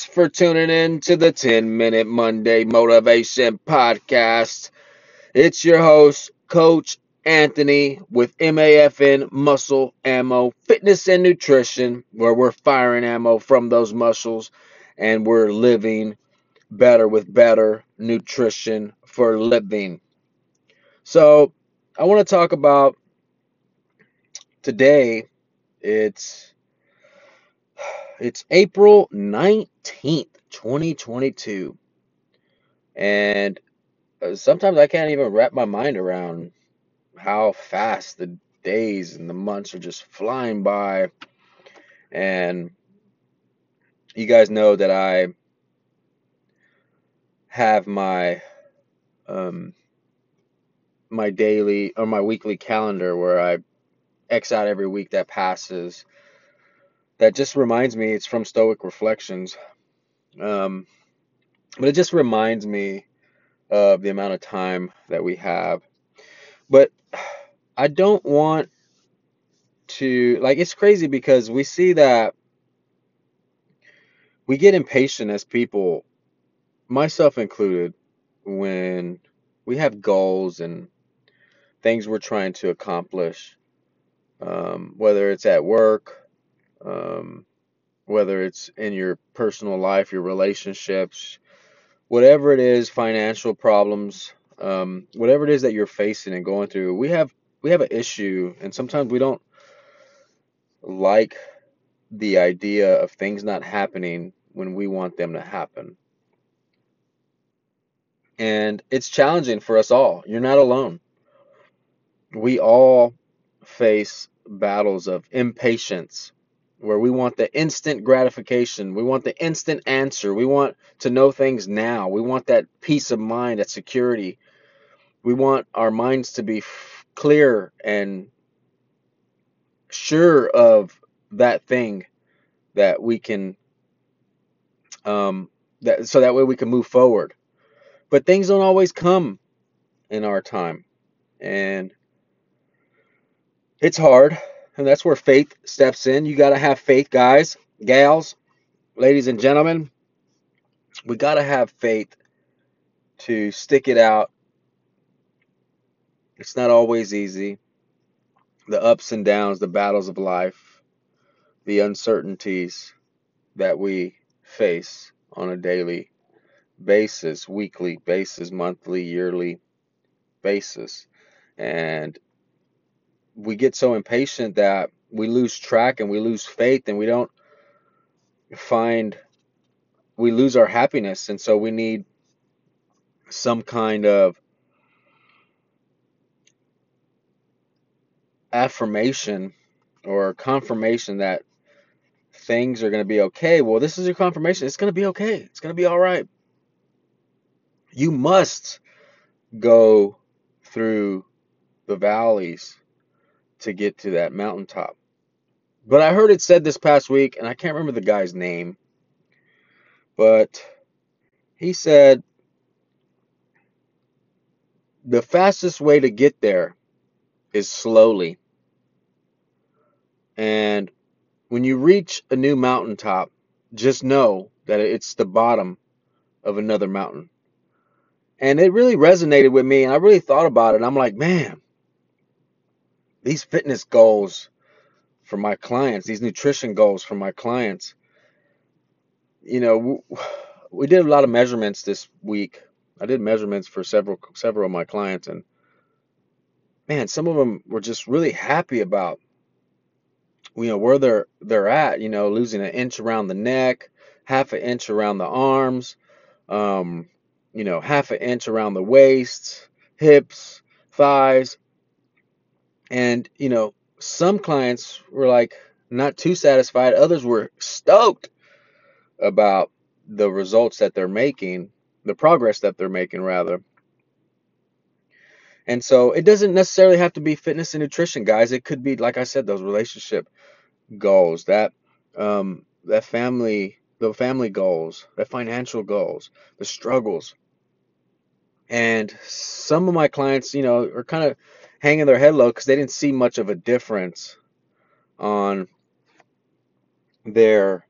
for tuning in to the 10 Minute Monday Motivation Podcast. It's your host, Coach Anthony with MAFN Muscle Ammo Fitness and Nutrition, where we're firing ammo from those muscles and we're living better with better nutrition for living. So, I want to talk about today. It's it's April 19th, 2022. And uh, sometimes I can't even wrap my mind around how fast the days and the months are just flying by. And you guys know that I have my um, my daily or my weekly calendar where I X out every week that passes that just reminds me it's from Stoic Reflections. Um, but it just reminds me of the amount of time that we have. But I don't want to, like, it's crazy because we see that we get impatient as people, myself included, when we have goals and things we're trying to accomplish, um, whether it's at work um, whether it's in your personal life, your relationships, whatever it is, financial problems, um, whatever it is that you're facing and going through, we have we have an issue, and sometimes we don't like the idea of things not happening when we want them to happen. And it's challenging for us all. You're not alone. We all face battles of impatience where we want the instant gratification. We want the instant answer. We want to know things now. We want that peace of mind, that security. We want our minds to be f- clear and sure of that thing that we can um that so that way we can move forward. But things don't always come in our time. And it's hard and that's where faith steps in. You got to have faith, guys, gals, ladies and gentlemen. We got to have faith to stick it out. It's not always easy. The ups and downs, the battles of life, the uncertainties that we face on a daily basis, weekly basis, monthly, yearly basis. And we get so impatient that we lose track and we lose faith and we don't find we lose our happiness and so we need some kind of affirmation or confirmation that things are going to be okay. Well, this is your confirmation. It's going to be okay. It's going to be all right. You must go through the valleys to get to that mountaintop. But I heard it said this past week, and I can't remember the guy's name, but he said the fastest way to get there is slowly. And when you reach a new mountaintop, just know that it's the bottom of another mountain. And it really resonated with me, and I really thought about it. I'm like, man, these fitness goals for my clients, these nutrition goals for my clients, you know, we did a lot of measurements this week. I did measurements for several several of my clients, and man, some of them were just really happy about you know where they're they're at. You know, losing an inch around the neck, half an inch around the arms, um, you know, half an inch around the waist, hips, thighs, and, you know, some clients were like not too satisfied, others were stoked about the results that they're making, the progress that they're making, rather. And so it doesn't necessarily have to be fitness and nutrition, guys. It could be, like I said, those relationship goals, that um, that family, the family goals, the financial goals, the struggles. And some of my clients, you know, are kind of hanging their head low because they didn't see much of a difference on their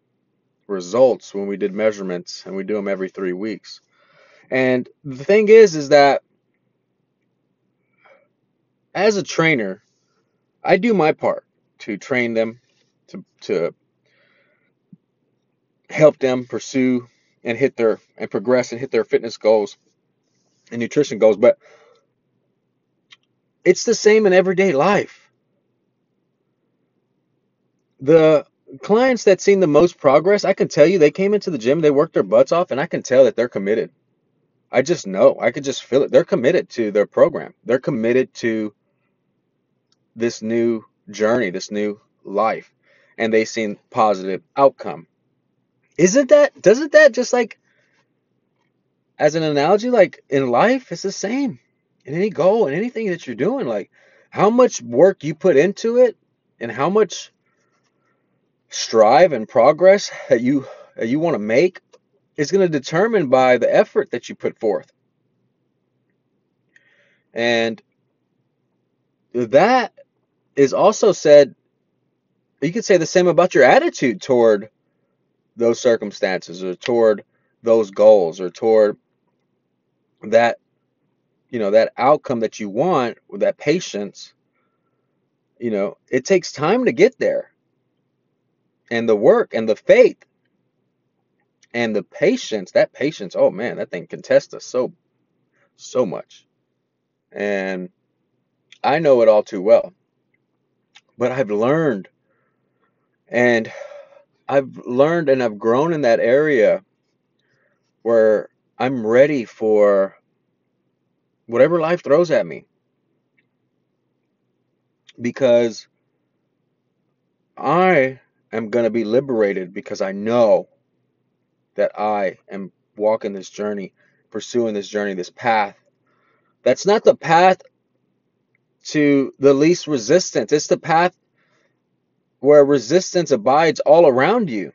results when we did measurements and we do them every three weeks. And the thing is, is that as a trainer, I do my part to train them, to, to help them pursue and hit their and progress and hit their fitness goals and nutrition goals. But it's the same in everyday life. The clients that seen the most progress, I can tell you they came into the gym, they worked their butts off, and I can tell that they're committed. I just know. I could just feel it. They're committed to their program. They're committed to this new journey, this new life, and they seen positive outcome. Isn't that doesn't that just like as an analogy, like in life, it's the same. In any goal and anything that you're doing, like how much work you put into it and how much strive and progress that you that you want to make is going to determine by the effort that you put forth. And that is also said you could say the same about your attitude toward those circumstances or toward those goals or toward that you know that outcome that you want with that patience you know it takes time to get there. And the work and the faith and the patience that patience oh man that thing can test us so so much. And i know it all too well but i've learned and i've learned and i've grown in that area where I'm ready for whatever life throws at me. Because I am going to be liberated because I know that I am walking this journey, pursuing this journey, this path. That's not the path to the least resistance. It's the path where resistance abides all around you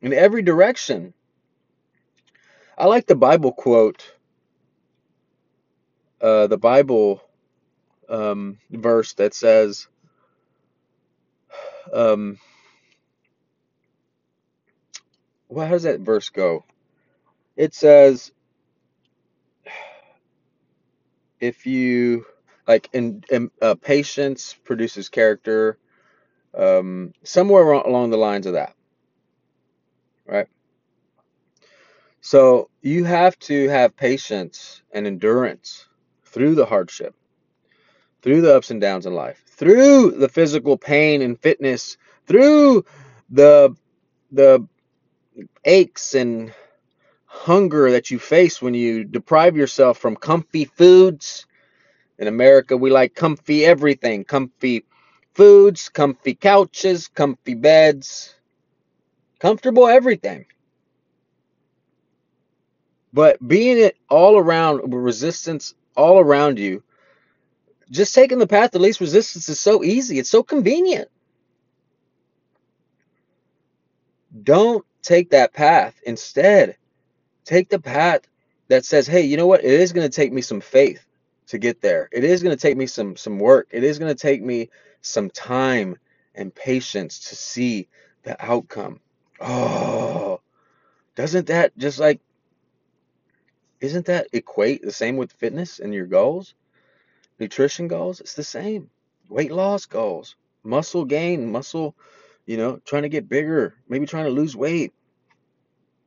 in every direction. I like the Bible quote, uh, the Bible um, verse that says, um, well, how does that verse go? It says, if you like, in, in uh, patience produces character, um, somewhere along the lines of that, right? So you have to have patience and endurance through the hardship, through the ups and downs in life, through the physical pain and fitness, through the the aches and hunger that you face when you deprive yourself from comfy foods. In America, we like comfy everything, comfy foods, comfy couches, comfy beds, comfortable everything. But being it all around resistance all around you, just taking the path of least resistance is so easy. It's so convenient. Don't take that path. Instead, take the path that says, hey, you know what? It is going to take me some faith to get there. It is going to take me some some work. It is going to take me some time and patience to see the outcome. Oh, doesn't that just like isn't that equate the same with fitness and your goals? Nutrition goals? It's the same. Weight loss goals, muscle gain, muscle, you know, trying to get bigger, maybe trying to lose weight.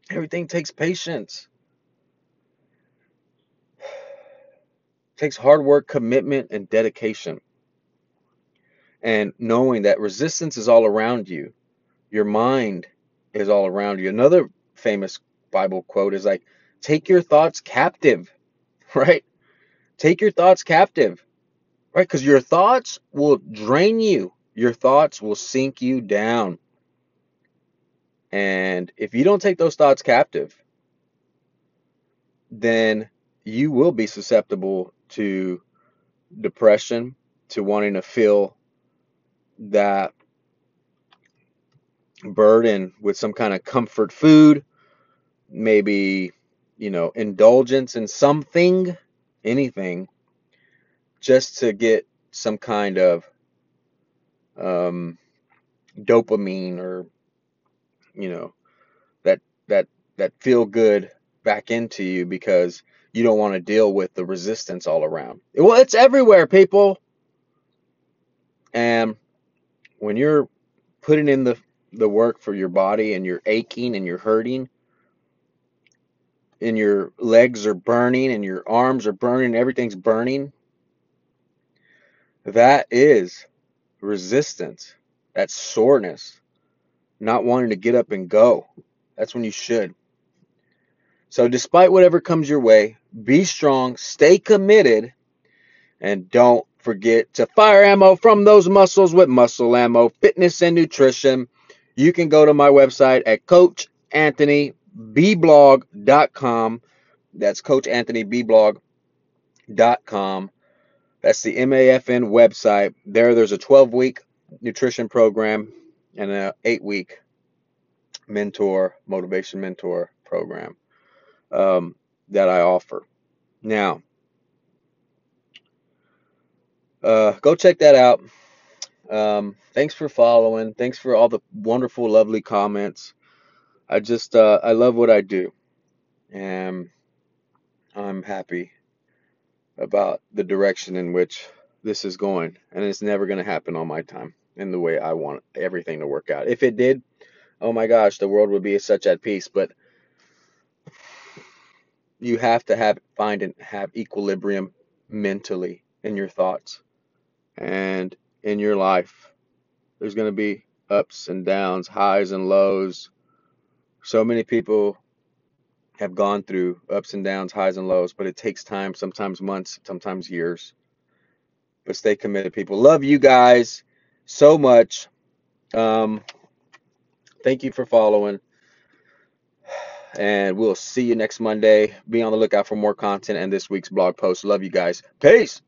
Everything takes patience. It takes hard work, commitment, and dedication. And knowing that resistance is all around you, your mind is all around you. Another famous Bible quote is like, take your thoughts captive, right? Take your thoughts captive, right? Because your thoughts will drain you, your thoughts will sink you down. And if you don't take those thoughts captive, then you will be susceptible to depression, to wanting to feel that burden with some kind of comfort food, maybe you know, indulgence in something, anything, just to get some kind of um, dopamine or, you know, that that that feel good back into you because you don't want to deal with the resistance all around. Well, it's everywhere, people. And when you're putting in the the work for your body and you're aching and you're hurting and your legs are burning and your arms are burning, everything's burning, that is resistance. That's soreness. Not wanting to get up and go. That's when you should. So, despite whatever comes your way, be strong, stay committed, and don't forget to fire ammo from those muscles with muscle ammo, fitness and nutrition. You can go to my website at coachanthonyblog.com. That's coachanthonyblog.com. That's the MAFN website. There, there's a 12 week nutrition program and an eight week mentor, motivation mentor program um, that I offer. Now, uh, go check that out. Um, thanks for following. Thanks for all the wonderful, lovely comments. I just, uh, I love what I do. And I'm happy about the direction in which this is going. And it's never going to happen on my time in the way I want everything to work out. If it did, oh my gosh, the world would be such at peace. But you have to have find and have equilibrium mentally in your thoughts and in your life. There's going to be ups and downs, highs and lows. So many people have gone through ups and downs, highs and lows, but it takes time, sometimes months, sometimes years. But stay committed, people. Love you guys so much. Um, thank you for following. And we'll see you next Monday. Be on the lookout for more content and this week's blog post. Love you guys. Peace.